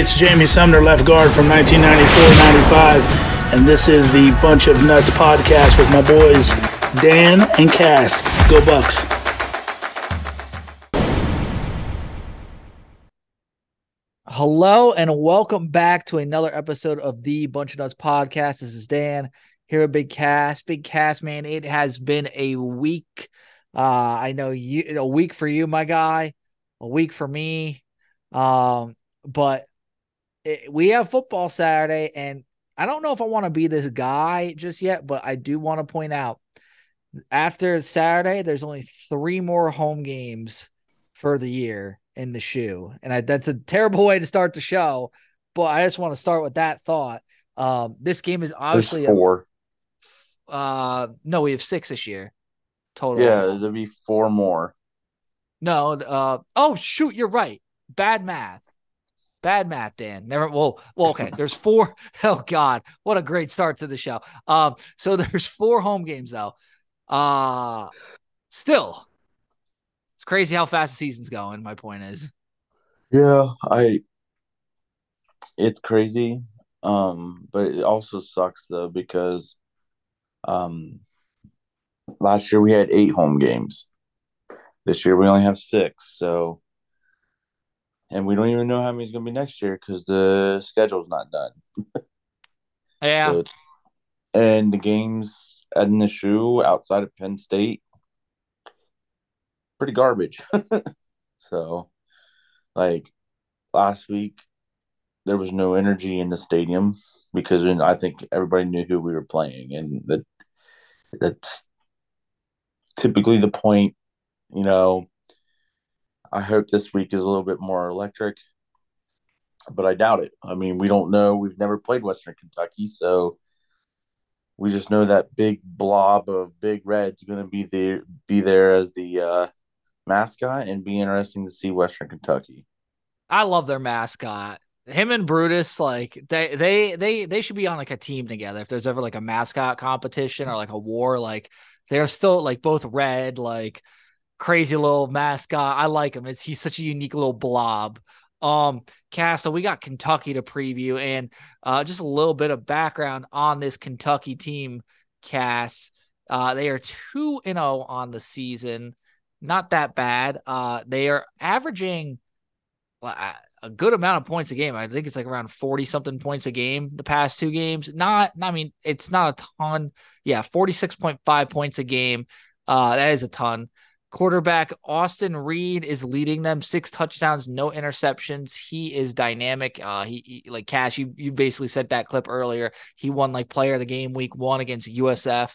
It's Jamie Sumner, left guard from 1994-95, and this is the Bunch of Nuts podcast with my boys Dan and Cass. Go Bucks! Hello and welcome back to another episode of the Bunch of Nuts podcast. This is Dan here at Big Cass. Big Cass, man, it has been a week. Uh, I know you a week for you, my guy, a week for me. Um, but it, we have football Saturday, and I don't know if I want to be this guy just yet, but I do want to point out after Saturday, there's only three more home games for the year in the shoe. And I, that's a terrible way to start the show, but I just want to start with that thought. Um, this game is obviously There's four. A, uh, no, we have six this year total. Yeah, there'll be four more. No, uh, oh shoot, you're right. Bad math. Bad math, Dan. Never. Well, well, okay. There's four. Oh God, what a great start to the show. Um, so there's four home games though. Uh, still, it's crazy how fast the season's going. My point is. Yeah, I. It's crazy, um, but it also sucks though because, um, last year we had eight home games. This year we only have six. So, and we don't even know how many's going to be next year because the schedule's not done. Yeah. So and the games in the shoe outside of Penn State, pretty garbage. so, like last week, there was no energy in the stadium because I think everybody knew who we were playing, and that that's typically the point. You know, I hope this week is a little bit more electric, but I doubt it. I mean, we don't know. We've never played Western Kentucky, so we just know that big blob of big red's going to be there, be there as the uh, mascot, and be interesting to see Western Kentucky. I love their mascot. Him and Brutus, like they they they they should be on like a team together. If there's ever like a mascot competition or like a war, like they're still like both red, like crazy little mascot. I like him. It's he's such a unique little blob. Um, Cass, so we got Kentucky to preview, and uh, just a little bit of background on this Kentucky team. Cass, uh, they are two and zero on the season, not that bad. Uh, they are averaging a good amount of points a game. I think it's like around 40 something points a game the past two games. Not, I mean, it's not a ton. Yeah, 46.5 points a game. Uh, that is a ton. Quarterback Austin Reed is leading them six touchdowns, no interceptions. He is dynamic. Uh, he, he like Cash. You you basically said that clip earlier. He won like player of the game week one against USF.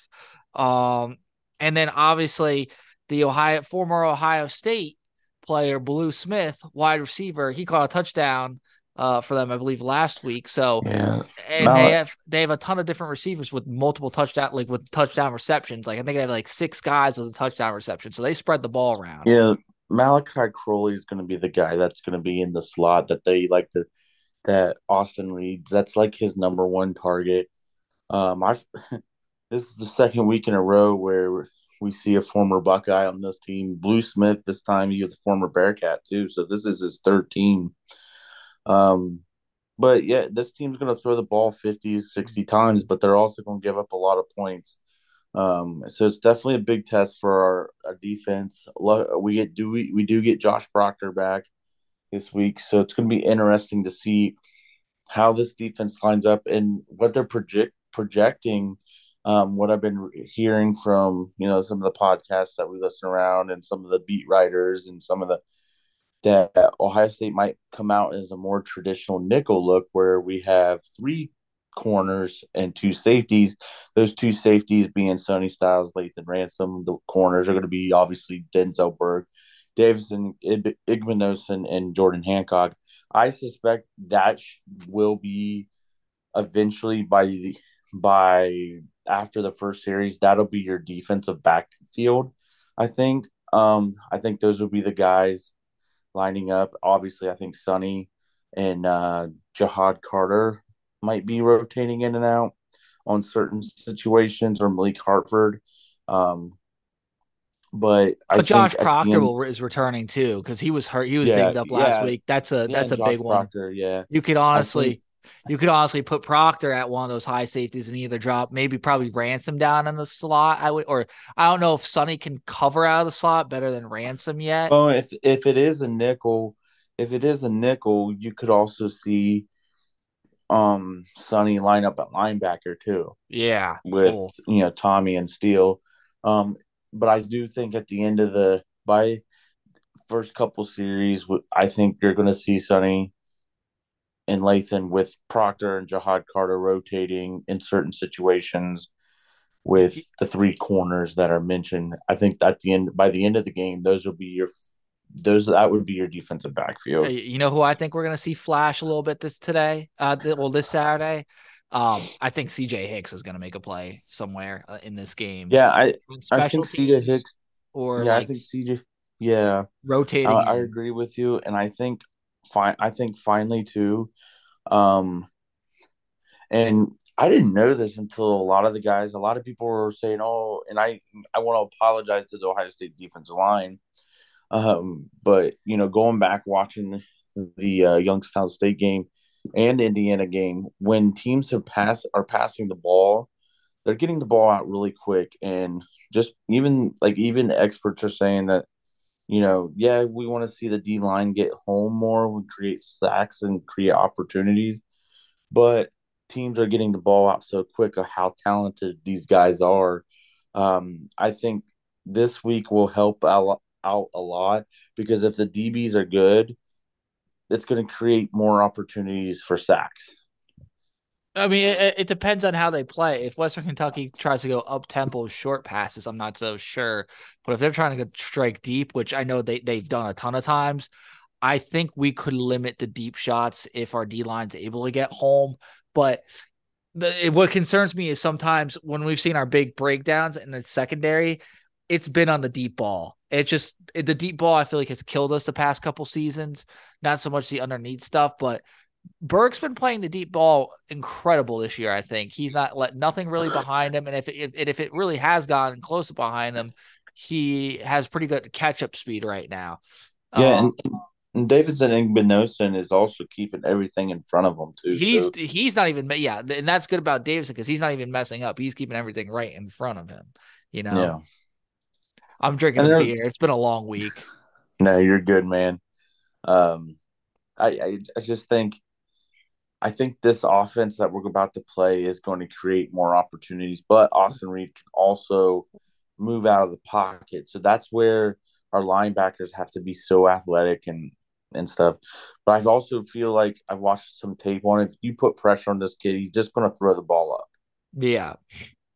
Um, and then obviously the Ohio former Ohio State player Blue Smith, wide receiver, he caught a touchdown uh, for them, I believe, last week. So Yeah, and Mal- they have they have a ton of different receivers with multiple touchdown like with touchdown receptions. Like I think they have like six guys with a touchdown reception. So they spread the ball around. yeah. Malachi Corley is going to be the guy that's going to be in the slot that they like to that Austin Reed's. That's like his number one target. Um, I this is the second week in a row where we see a former Buckeye on this team. Blue Smith this time he was a former Bearcat too, so this is his third team. Um, but yeah, this team's going to throw the ball 50, 60 times, but they're also going to give up a lot of points. Um, so it's definitely a big test for our, our defense. We get do we, we do get Josh Proctor back this week, so it's going to be interesting to see how this defense lines up and what they're project projecting. Um, what I've been hearing from you know some of the podcasts that we listen around and some of the beat writers and some of the that Ohio State might come out as a more traditional nickel look where we have three corners and two safeties. Those two safeties being Sonny Styles, Lathan Ransom. The corners are going to be obviously Denzel Burke, Davison Ig- Igbinosun, and Jordan Hancock. I suspect that sh- will be eventually by the by after the first series. That'll be your defensive backfield. I think. Um, I think those will be the guys lining up. Obviously, I think Sonny and uh, Ja'Had Carter might be rotating in and out on certain situations, or Malik Hartford. Um, but I But Josh Proctor end- will, is returning too because he was hurt. He was Yeah, dinged up last yeah. week. That's a yeah, that's a Josh big one. Yeah. You could honestly, you could honestly put Proctor at one of those high safeties and either drop maybe probably ransom down in the slot. I would, or I don't know if Sonny can cover out of the slot better than ransom yet. Oh, if if it is a nickel, if it is a nickel, you could also see um Sonny line up at linebacker too yeah, with Cool. you know Tommy and Steele. Um, but I do think at the end of the by first couple series, I think you're going to see Sonny and Lathan with Proctor and Ja'Had Carter rotating in certain situations with the three corners that are mentioned. I think at the end by the end of the game, those will be your those that would be your defensive backfield. You know who I think we're gonna see flash a little bit this today? Uh, well, this Saturday. Um, I think CJ Hicks is gonna make a play somewhere uh, in this game. Yeah, I I think CJ Hicks. or Yeah, I think CJ. Yeah, rotating. I agree with you, and I think fine. I think finally too, um, and I didn't know this until a lot of the guys, a lot of people were saying, "Oh," and I I want to apologize to the Ohio State defensive line, um, but you know, going back watching the uh, Youngstown State game and Indiana game, when teams have pass are passing the ball, they're getting the ball out really quick, and just even like even experts are saying that you know, yeah, we want to see the D line get home more, we create sacks and create opportunities, but teams are getting the ball out so quick of how talented these guys are. Um, I think this week will help out, out a lot because if the DBs are good, it's going to create more opportunities for sacks. I mean, it, it depends on how they play. If Western Kentucky tries to go up tempo short passes, I'm not so sure. But if they're trying to strike deep, which I know they they've done a ton of times, I think we could limit the deep shots if our D line's able to get home. But the, what concerns me is sometimes when we've seen our big breakdowns in the secondary, it's been on the deep ball. It's just the deep ball. I feel like has killed us the past couple seasons. Not so much the underneath stuff, but Burke's been playing the deep ball incredible this year. I think he's not let nothing really behind him, and if if, if it really has gotten close behind him, he has pretty good catch up speed right now. Yeah, Um, and, and Davison Igbinosun is also keeping everything in front of him too. he's so- he's not even yeah, and that's good about Davison because he's not even messing up. He's keeping everything right in front of him. You know, yeah. I'm drinking a beer. It's been a long week. No, you're good, man. Um, I, I I just think I think this offense that we're about to play is going to create more opportunities, but Austin Reed can also move out of the pocket. So that's where our linebackers have to be so athletic and and stuff. But I also feel like I've watched some tape on it. If you put pressure on this kid, he's just going to throw the ball up. Yeah.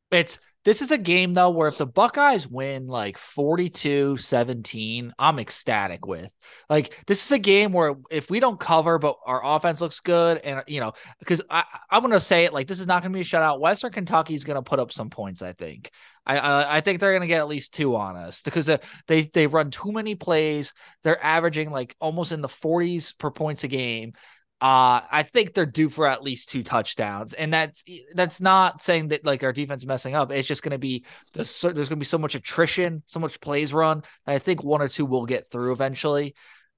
It's this is a game though where if the Buckeyes win like 42-17, I'm ecstatic with. Like this is a game where if we don't cover but our offense looks good and you know because I I'm going to say it like this is not going to be a shutout. Western Kentucky is going to put up some points, I think. I I, I think they're going to get at least two on us because they they run too many plays. They're averaging like almost in the 40s per points a game. Uh, I think they're due for at least two touchdowns, and that's that's not saying that like our defense messing up. It's just going to be there's, there's going to be so much attrition, so much plays run. I think one or two will get through eventually.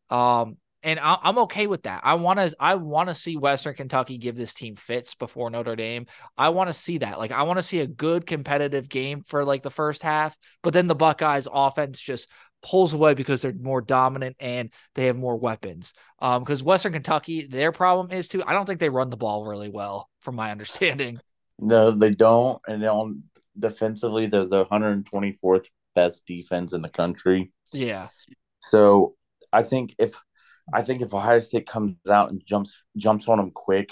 Um, and I, I'm okay with that. I want to I want to see Western Kentucky give this team fits before Notre Dame. I want to see that. Like I want to see a good competitive game for like the first half, but then the Buckeyes offense just pulls away because they're more dominant and they have more weapons. Um, because Western Kentucky, their problem is too. I don't think they run the ball really well, from my understanding. No, they don't. And on defensively, they're the 124th best defense in the country. Yeah, So I think if I think if Ohio State comes out and jumps jumps on them quick,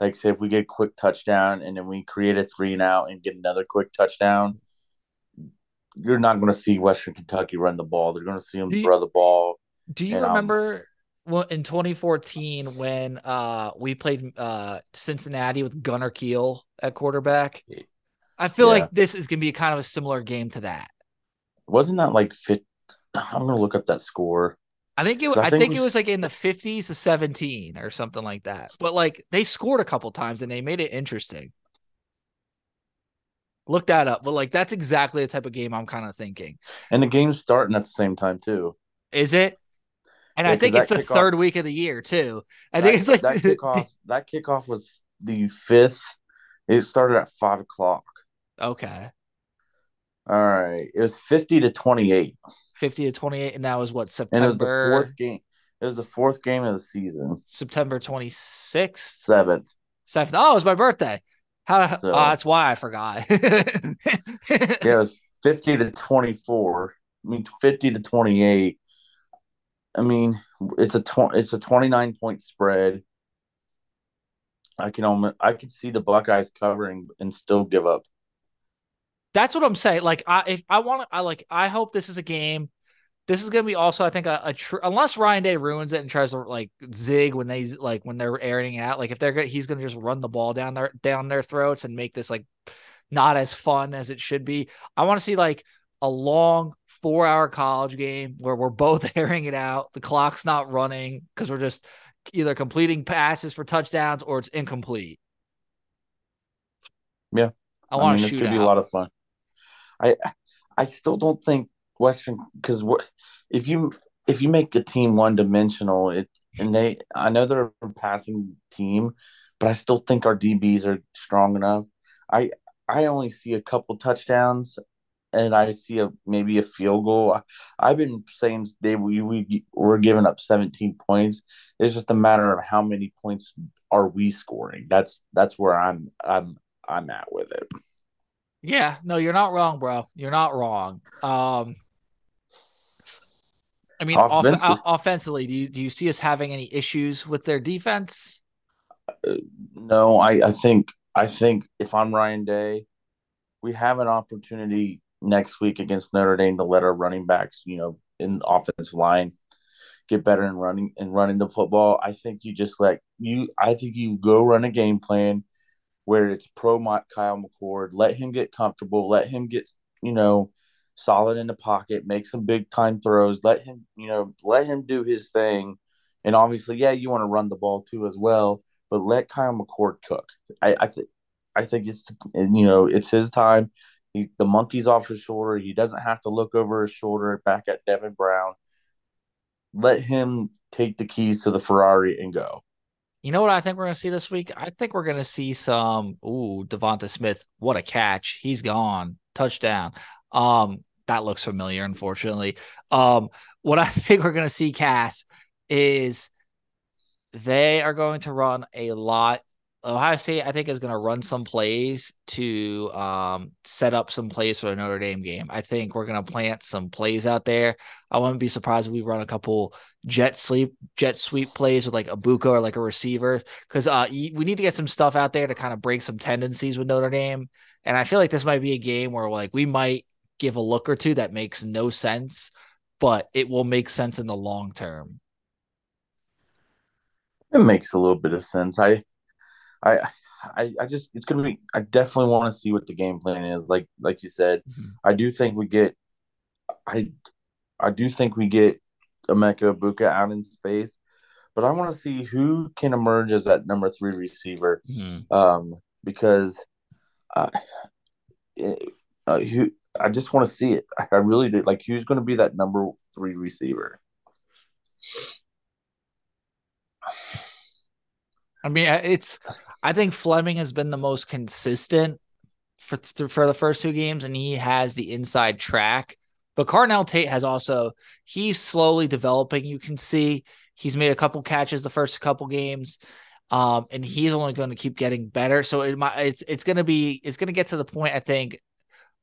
like say if we get a quick touchdown and then we create a three and out and get another quick touchdown, you're not going to see Western Kentucky run the ball. They're going to see them Do you- throw the ball. Do you And, um, remember well, in 2014 when uh we played uh Cincinnati with Gunner Kiel at quarterback? I feel Yeah. like this is gonna be kind of a similar game to that. Wasn't that like fit? I'm going to look up that score. I think it. I I think think it was like in the 50s to 17 or something like that. But like they scored a couple times and they made it interesting. Look that up. But like that's exactly the type of game I'm kind of thinking. And the game's starting at the same time too. Is it? And Yeah, I think it's the kickoff- third week of the year too. I That- think it's like that kickoff. that kickoff was the fifth. It started at five o'clock. okay. All right, it was fifty to twenty-eight, 50 to 28 and that was what and it was the September fourth game. It was the fourth game of the season, September 26th. seventh. Seventh. Oh, it was my birthday. How So- oh, that's why I forgot. Yeah, it was fifty to twenty-four. I mean, fifty to twenty-eight. I mean, it's a tw- it's a twenty-nine point spread. I can almost I could see the Buckeyes covering and still give up. That's what I'm saying. Like, I if I want to, I like. I hope this is a game. This is gonna be also, I think, a, a tr- unless Ryan Day ruins it and tries to like zig when they like when they're airing it out. Like, if they're gonna, he's gonna just run the ball down their down their throats and make this like not as fun as it should be. I want to see like a long four hour college game where we're both airing it out. The clock's not running because we're just either completing passes for touchdowns or it's incomplete. Yeah. I want mean, to it's shoot gonna out. be a lot of fun. I I still don't think Western because if you if you make a team one dimensional, it and they I know they're a passing team, but I still think our DBs are strong enough. I I only see a couple touchdowns, and I see a maybe a field goal. I, I've been saying they we we we're giving up 17 points. It's just a matter of how many points are we scoring. That's that's where I'm I'm I'm at with it. Yeah, no, you're not wrong, bro. You're not wrong. Um, I mean, off- offensively, do you do you see us having any issues with their defense? Uh, no, I, I think I think if I'm Ryan Day, we have an opportunity next week against Notre Dame to let our running backs, you know, in offensive line get better in running and running the football. I think you just let you I think you go run a game plan where it's pro Kyle McCord, let him get comfortable, let him get, you know, solid in the pocket, make some big time throws, let him, you know, let him do his thing. And obviously, yeah, you want to run the ball too as well but let Kyle McCord cook. I, I think I think it's you know it's his time. He, the monkey's off his shoulder. He doesn't have to look over his shoulder back at Devin Brown. Let him take the keys to the Ferrari and go. You know what I think we're gonna see this week? I think we're gonna see some. Ooh, Devonta Smith, what a catch! He's gone, touchdown. Um, that looks familiar, unfortunately. Um, what I think we're gonna see, Cass, is they are going to run a lot. Ohio State, I think, is going to run some plays to um, set up some plays for the Notre Dame game. I think we're going to plant some plays out there. I wouldn't be surprised if we run a couple jet sleep, jet sweep plays with like a Buka or like a receiver because uh, we need to get some stuff out there to kind of break some tendencies with Notre Dame. And I feel like this might be a game where like we might give a look or two that makes no sense, but it will make sense in the long term. It makes a little bit of sense. I, I, I, I just it's gonna be. I definitely want to see what the game plan is. Like like you said, Mhm. I do think we get. I, I do think we get Emeka Egbuka out in space, but I want to see who can emerge as that number three receiver. um, because uh, it, uh, who, I just want to see it. I really do. Like, who's going to be that number three receiver? I mean, it's. I think Fleming has been the most consistent for th- for the first two games, and he has the inside track. But Carnell Tate has also he's slowly developing. You can see he's made a couple catches the first couple games, um, and he's only going to keep getting better. So it might it's it's going to be it's going to get to the point I think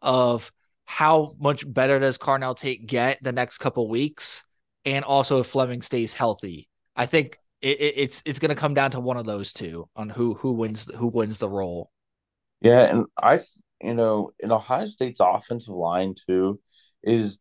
of how much better does Carnell Tate get the next couple weeks, and also if Fleming stays healthy. I think it, it, it's it's going to come down to one of those two on who who wins who wins the role. Yeah, and I, you know, in Ohio State's offensive line too is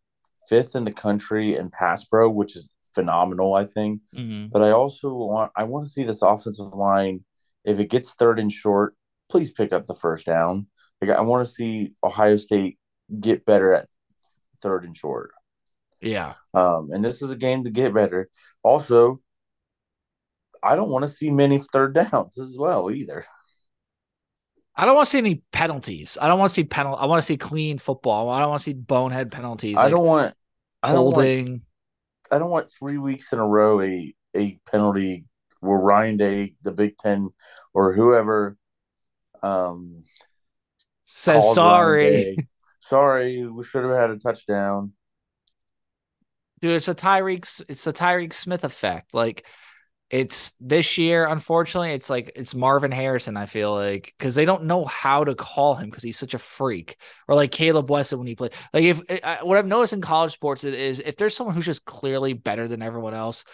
fifth in the country in pass pro, which is phenomenal. I think. Mm-hmm. But I also want I want to see this offensive line. If it gets third and short, please pick up the first down. Like I want to see Ohio State get better at third and short. Yeah, Um, and this is a game to get better. Also, I don't want to see many third downs as well either. I don't want to see any penalties. I don't want to see penal. I want to see clean football. I don't want to see bonehead penalties. I don't want I don't want holding. I don't want three weeks in a row a a penalty where Ryan Day, the Big Ten, or whoever um says sorry. Sorry, we should have had a touchdown. dude. It's a Tyreek. It's a Tyreek Smith effect. Like it's this year. Unfortunately, it's like it's Marvin Harrison. I feel like because they don't know how to call him because he's such a freak. Or like Caleb Weston when he played. Like if eh, I, what I've noticed in college sports is if there's someone who's just clearly better than everyone else,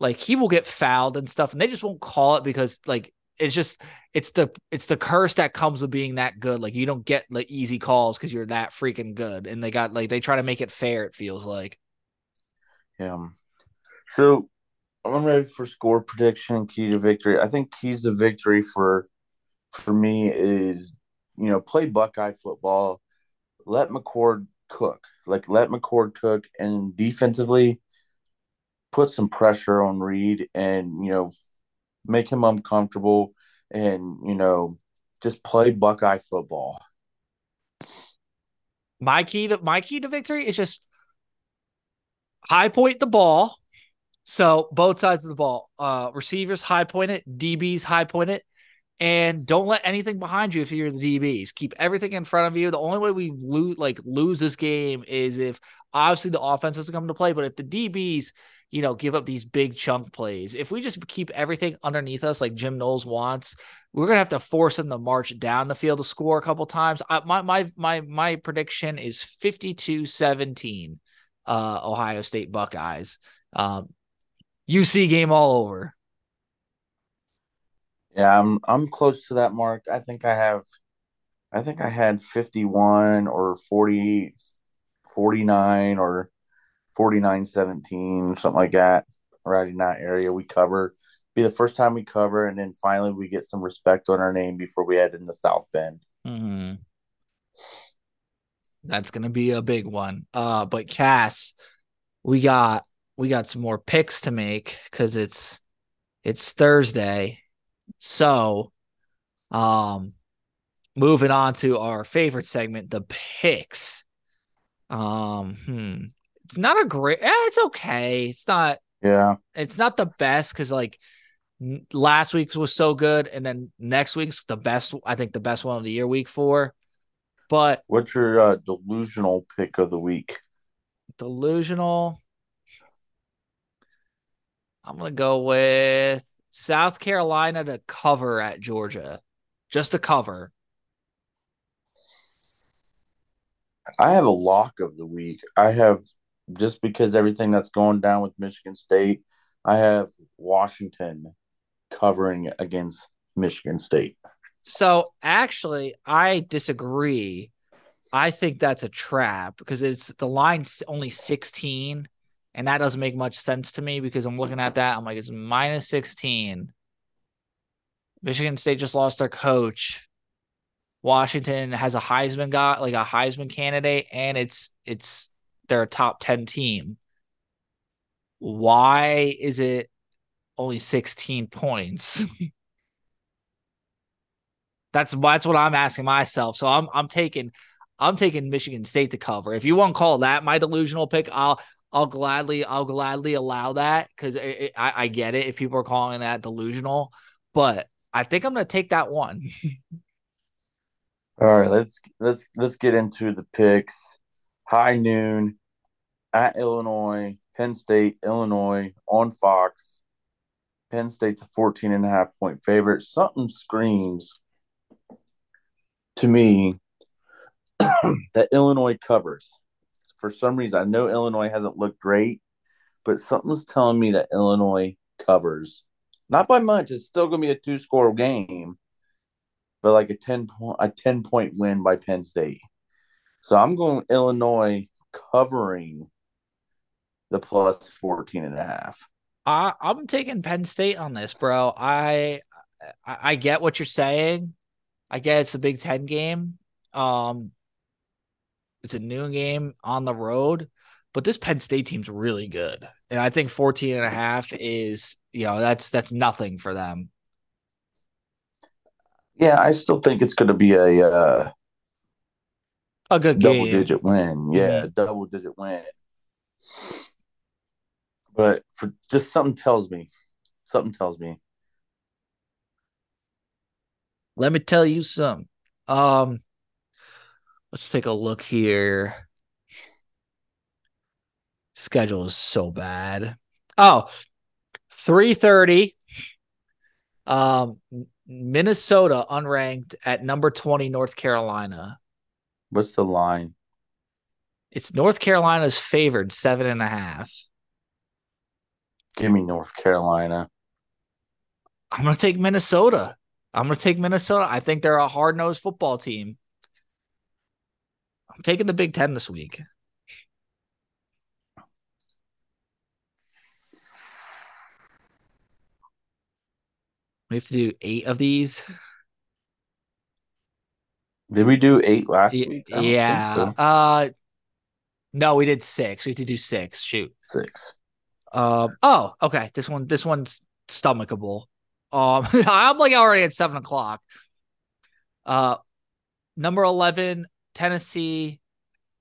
like he will get fouled and stuff, and they just won't call it because like. It's just it's the it's the curse that comes with being that good. Like you don't get like easy calls because you're that freaking good. And they got like they try to make it fair, it feels like. Yeah. So I'm ready for score prediction, key to victory. I think keys to victory for for me is you know play Buckeye football, let McCord cook, like let McCord cook, and defensively put some pressure on Reed, and you know make him uncomfortable, and you know just play Buckeye football. my key to my key to victory is just high point the ball. So both sides of the ball, uh, receivers high point it, DBs high point it, and don't let anything behind you if you're the DBs. Keep everything in front of you. The only way we lose like lose this game is if obviously the offense doesn't come to play, but if the DBs you know, give up these big chunk plays. If we just keep everything underneath us like Jim Knowles wants, we're gonna have to force them to march down the field to score a couple times. I, my my my my prediction is 52-17 uh Ohio State Buckeyes. Um UC game all over. Yeah, I'm I'm close to that mark. I think I have I think I had 51 or 40 49 or 49 17 something like that right in that area we cover be the first time we cover and then finally we get some respect on our name before we head in the south bend Mm-hmm. That's gonna be a big one. Uh, but Cass, we got we got some more picks to make because it's it's Thursday. So, um, moving on to our favorite segment, the picks. Um, hmm. It's not a great. Eh, it's okay. It's not. yeah It's not the best because like last week's was so good, and then next week's the best. I think the best one of the year, week four. But what's your uh, delusional pick of the week delusional. I'm gonna go with South Carolina to cover at Georgia, just to cover. i have a lock of the week i have just because everything that's going down with michigan state i have washington covering against michigan state So actually, I disagree. I think that's a trap because it's the line's only 16, and that doesn't make much sense to me because I'm looking at that. I'm like, it's minus 16. Michigan State just lost their coach. Washington has a Heisman guy, like a Heisman candidate, and it's it's they're a top 10 team. Why is it only 16 points? That's that's what I'm asking myself. So I'm I'm taking I'm taking Michigan State to cover. If you want to call that my delusional pick, I'll I'll gladly I'll gladly allow that because I, I get it if people are calling that delusional, but I think I'm gonna take that one. All right, let's let's let's get into the picks. High noon at Illinois, Penn State, Illinois on Fox. Penn State's a 14 and a half point favorite. Something screams to me that Illinois covers. For some reason, I know Illinois hasn't looked great, but something's telling me that Illinois covers. Not by much. It's still going to be a two score game, but like a 10 point a 10 point win by Penn State. So I'm going Illinois covering the plus 14 and a half. I I'm taking Penn State on this, bro. I I, I get what you're saying. I get it's a Big Ten game. Um, it's a noon game on the road, but this Penn State team's really good. And I think 14 and a half is, you know, that's that's nothing for them. Yeah, I still think it's going to be a uh, A good double game. digit win. Yeah, Mhm. double digit win. But for just something tells me, something tells me. Let me tell you some. Um, let's take a look here. Schedule is so bad. Oh, 3:30. Um, Minnesota unranked at number 20, North Carolina. What's the line? It's North Carolina's favored seven and a half. Give me North Carolina. I'm gonna take Minnesota. I'm gonna take Minnesota. I think they're a hard nosed football team. I'm taking the Big Ten this week. We have to do eight of these. Did we do eight last week? I don't think yeah. so. Uh no, we did six. We have to do six. Shoot. Six. Um. Oh, okay. This one. This one's stomachable. Um. I'm like already at seven o'clock. Uh, number eleven, Tennessee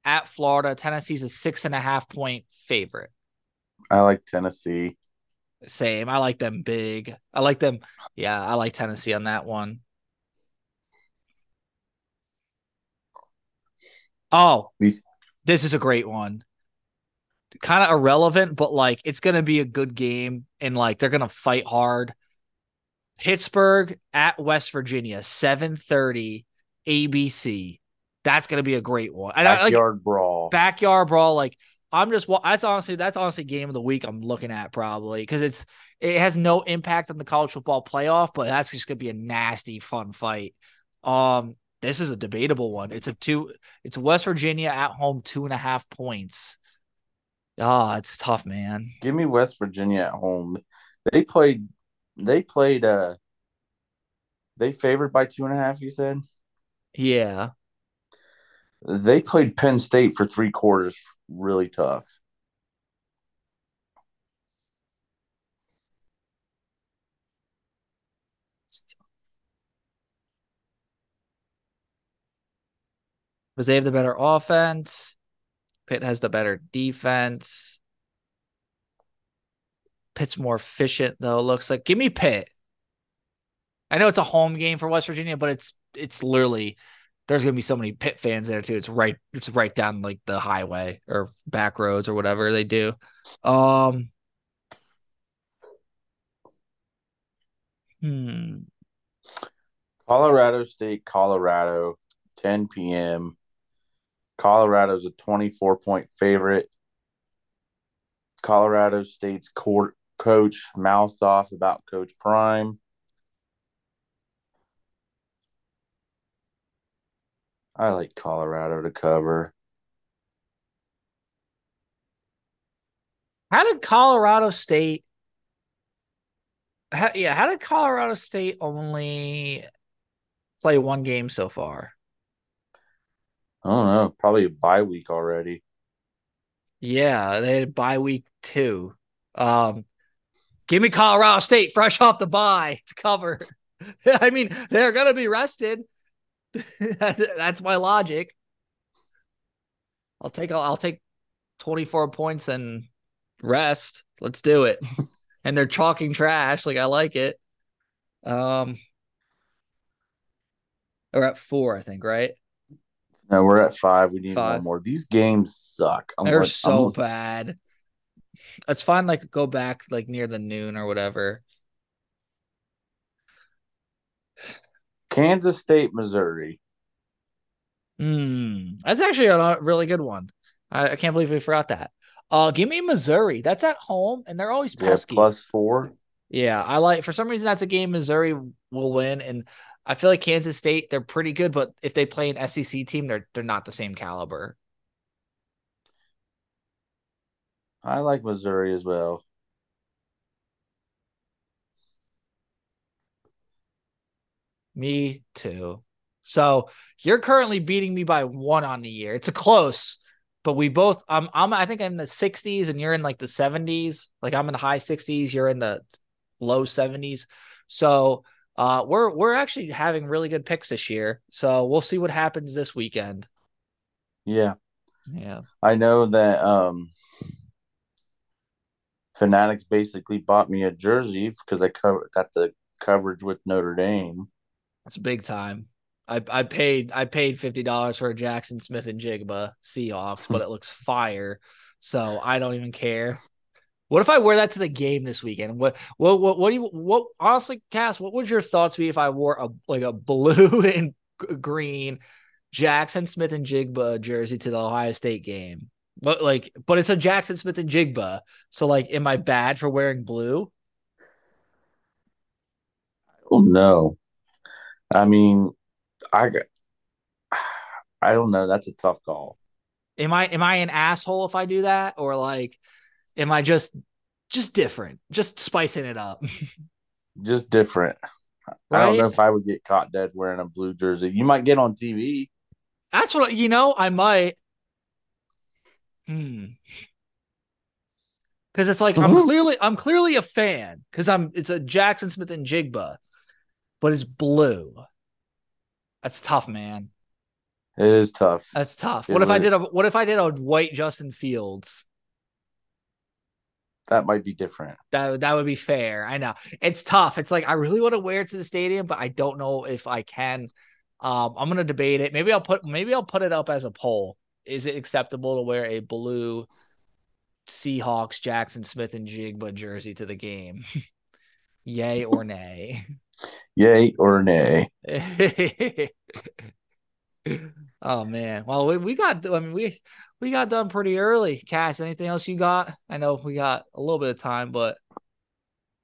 at Florida. Tennessee's a six and a half point favorite. I like Tennessee. Same. I like them big. I like them. Yeah, I like Tennessee on that one. Oh, this is a great one. Kind of irrelevant, but like it's gonna be a good game, and like they're gonna fight hard. Pittsburgh at West Virginia, seven thirty, ABC. That's gonna be a great one. And I, like, Backyard brawl. backyard brawl. Like I'm just that's honestly that's honestly game of the week I'm looking at probably because it's it has no impact on the college football playoff, but that's just gonna be a nasty fun fight. Um, this is a debatable one. It's a two. It's West Virginia at home, two and a half points. Ah, it's tough, man. Give me West Virginia at home. They played. They played. Uh, they favored by two and a half. You said Yeah, they played Penn State for three quarters. Really tough. because they have the better offense. Pitt has the better defense. Pitt's more efficient though. Looks like. Give me Pitt. I know it's a home game for West Virginia, but it's it's literally there's gonna be so many Pitt fans there too. It's right it's right down like the highway or back roads or whatever they do. Um. Hmm. Colorado State, Colorado, 10 p.m. Colorado's a 24 point favorite. Colorado State's court coach mouthed off about Coach Prime. I like Colorado to cover. How did Colorado State? How, yeah, how did Colorado State only play one game so far? I don't know. Probably a bye week already. Yeah, they had a bye week two. Um, give me Colorado State fresh off the bye to cover. I mean, they're gonna be rested. That's my logic. I'll take I'll take 24 points and rest. Let's do it. and they're chalking trash. Like I like it. Um we're at four, I think, right? No, we're at five. We need Five. one more. These games suck. I'm They're like- so I'm- bad. It's fine, like go back like near the noon or whatever. Kansas State, Missouri. Hmm, that's actually a really good one. I, I can't believe we forgot that. Uh, give me Missouri. That's at home, and they're always Yeah, pesky. plus four. Yeah, I like. For some reason, that's a game Missouri will win, and I feel like Kansas State they're pretty good, but if they play an SEC team, they're they're not the same caliber. I like Missouri as well. Me too. So you're currently beating me by one on the year. It's a close, but we both. I'm. I'm. I think I'm in the 60s, and you're in like the 70s. Like I'm in the high 60s. You're in the low 70s. So, Uh, we're we're actually having really good picks this year, so we'll see what happens this weekend. Yeah, Yeah, I know that um Fanatics basically bought me a jersey because I cover, got the coverage with Notre Dame. It's big time. I I paid I paid fifty dollars for a Jaxon Smith-Njigba Seahawks, but hmm. it looks fire, so I don't even care. What if I wear that to the game this weekend? What what what what do you what honestly, Cass? What would your thoughts be if I wore a like a blue and green Jaxon Smith-Njigba jersey to the Ohio State game? But like, but it's a Jaxon Smith-Njigba. So like, am I bad for wearing blue? Oh no, I mean, I I don't know. That's a tough call. Am I am I an asshole if I do that, or like, am I just just different, just spicing it up? Just different. I don't know if I would get caught dead wearing a blue jersey. You might get on TV. That's what you know. I might. Hmm. Because it's like I'm Mhm. clearly I'm clearly a fan because I'm it's a Jaxon Smith-Njigba, but it's blue. That's tough, man. It is tough. That's tough. It What if I did a what if I did a white Justin Fields? That might be different. That that would be fair. I know it's tough. It's like I really want to wear it to the stadium, but I don't know if I can. Um, I'm gonna debate it. Maybe I'll put maybe I'll put it up as a poll. Is it acceptable to wear a blue Seahawks Jaxon Smith-Njigba jersey to the game? Yay or nay? Yay or nay? oh man. Well, we, we got I mean we we got done pretty early. Cass, anything else you got? I know we got a little bit of time, but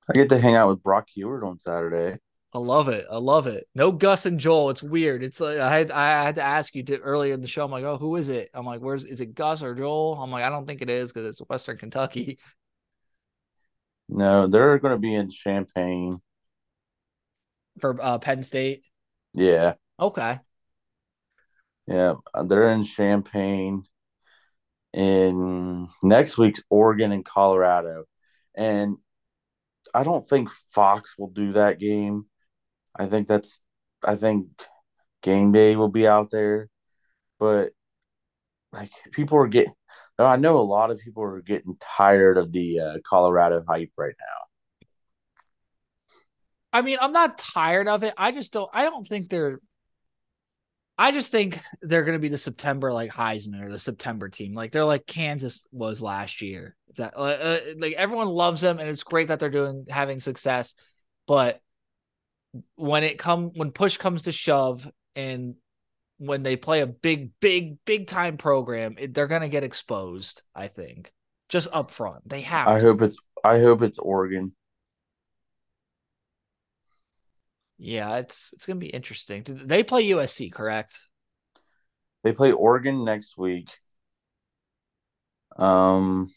I get to hang out with Brock Huard on Saturday. I love it. I love it. No Gus and Joel. It's weird. It's like I had I had to ask you to, earlier in the show. I'm like, oh, who is it? I'm like, where's is it Gus or Joel? I'm like, I don't think it is because it's Western Kentucky. No, they're going to be in Champaign. For uh, Penn State. Yeah, Okay. yeah, they're in Champaign. In next week's Oregon and Colorado, and I don't think Fox will do that game. I think that's, I think game day will be out there, but like people are getting. I know a lot of people are getting tired of the uh, Colorado hype right now. I mean, I'm not tired of it. I just don't. I don't think they're. I just think they're going to be the September like Heisman or the September team. Like they're like Kansas was last year. That uh, uh, like everyone loves them and it's great that they're doing having success, but when it come when push comes to shove and when they play a big big big time program, it, they're going to get exposed. I think just up front they have. I to. hope it's. I hope it's Oregon. Yeah, it's it's gonna be interesting. They play USC, correct? They play Oregon next week. Um,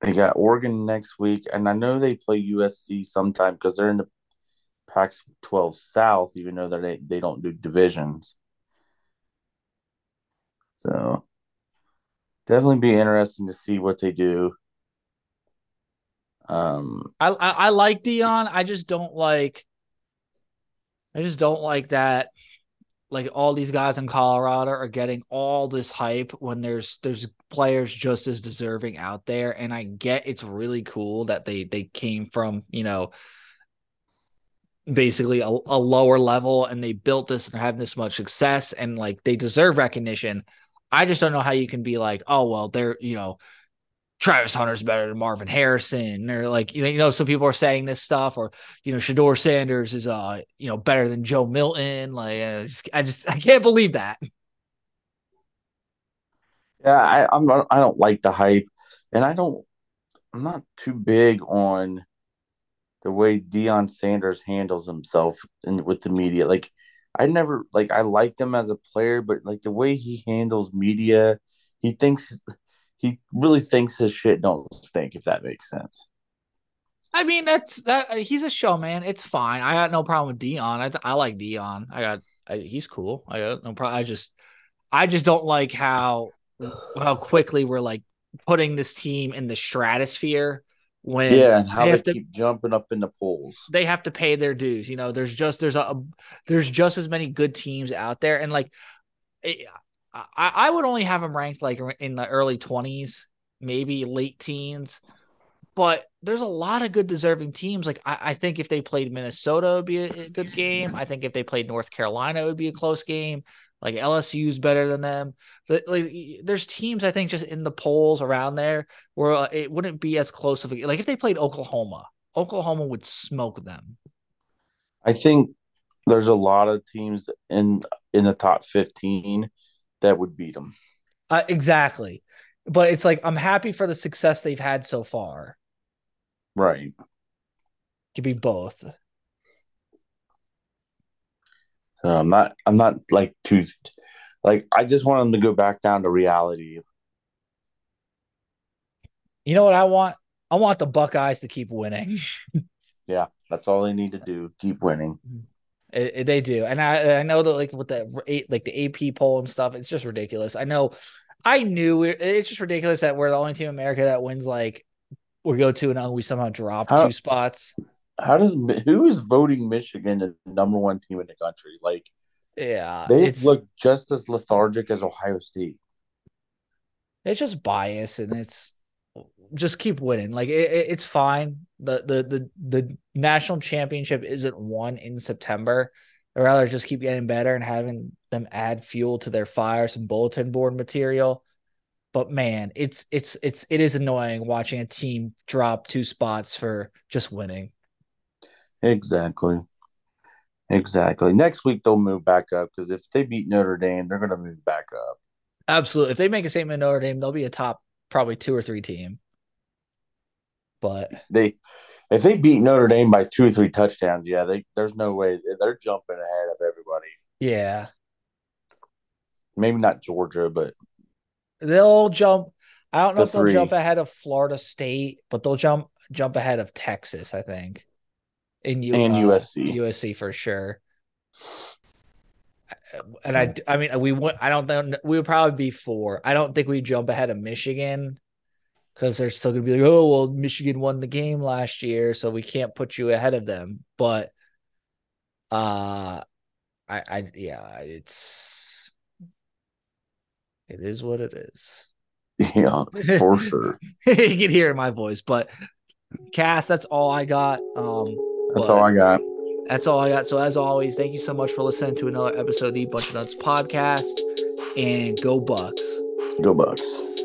they got Oregon next week, and I know they play USC sometime because they're in the Pac-12 South, even though they they don't do divisions. So definitely be interesting to see what they do. Um, I, I I like Deion. I just don't like. I just don't like that. Like all these guys in Colorado are getting all this hype when there's there's players just as deserving out there, and I get it's really cool that they they came from you know basically a, a lower level and they built this and are having this much success and like they deserve recognition. I just don't know how you can be like, oh well, they're you know Travis Hunter's better than Marvin Harrison, or like you know, some people are saying this stuff, or you know, Shedeur Sanders is uh you know better than Joe Milton. Like I just, I just I can't believe that. Yeah, I, I'm I don't like the hype, and I don't. I'm not too big on the way Deion Sanders handles himself in, with the media. Like, I never like I liked him as a player, but like the way he handles media, he thinks he really thinks his shit don't stink. If that makes sense. I mean, that's that uh, he's a showman. It's fine. I got no problem with Deion. I I like Deion. I got I, he's cool. I got no problem. I just I just don't like how how quickly we're like putting this team in the stratosphere when yeah, and how they they, to- keep jumping up in the polls. they have to pay their dues. You know, there's just there's a there's just as many good teams out there, and like I I would only have them ranked like in the early twenties, maybe late teens. But there's a lot of good deserving teams. Like I, I think if they played Minnesota, it would be a, a good game. I think if they played North Carolina, it would be a close game. Like LSU's better than them. But like, there's teams I think just in the polls around there where uh, it wouldn't be as close of a like if they played Oklahoma, Oklahoma would smoke them. I think there's a lot of teams in in the top 15 that would beat them. Uh, exactly. But it's like I'm happy for the success they've had so far. Right. Could be both. So I'm not I'm not like too like I just want them to go back down to reality. You know what I want? I want the Buckeyes to keep winning. Yeah, that's all they need to do. Keep winning. It- it- they do, and I I know that like with the eight like the AP poll and stuff, it's just ridiculous. I know, I knew it, it's just ridiculous that we're the only team in America that wins like we go two and zero, we somehow drop How- two spots. How does who is voting Michigan the number one team in the country? Like Yeah, they look just as lethargic as Ohio State. it's just bias, and it's just keep winning. Like it, it- it's fine. The the the the national championship isn't won in September. I'd rather just keep getting better and having them add fuel to their fire, some bulletin board material. But man, it's it's it's it is annoying watching a team drop two spots for just winning. Exactly. Exactly. Next week they'll move back up because if they beat Notre Dame, they're going to move back up. Absolutely. If they make a statement in Notre Dame, they'll be a top probably two or three team. But They, if they beat Notre Dame by two or three touchdowns, yeah, they there's no way they're jumping ahead of everybody. yeah, Maybe not Georgia, but they'll jump. I don't know The if they'll three. jump ahead of Florida State, but they'll jump jump ahead of Texas, I think. In U- And uh, USC. USC for sure. And I, I mean, we would. I don't think we would probably be four. I don't think we jump ahead of Michigan because they're still gonna be like, oh well, Michigan won the game last year, so we can't put you ahead of them. But, uh, I, I, yeah, it's, it is what it is. yeah, for sure. you can hear my voice, but Cass, that's all I got. Um, That's but all I got. That's all I got. So as always, thank you so much for listening to another episode of the Bunch of Nuts podcast, and go Bucks. Go Bucks.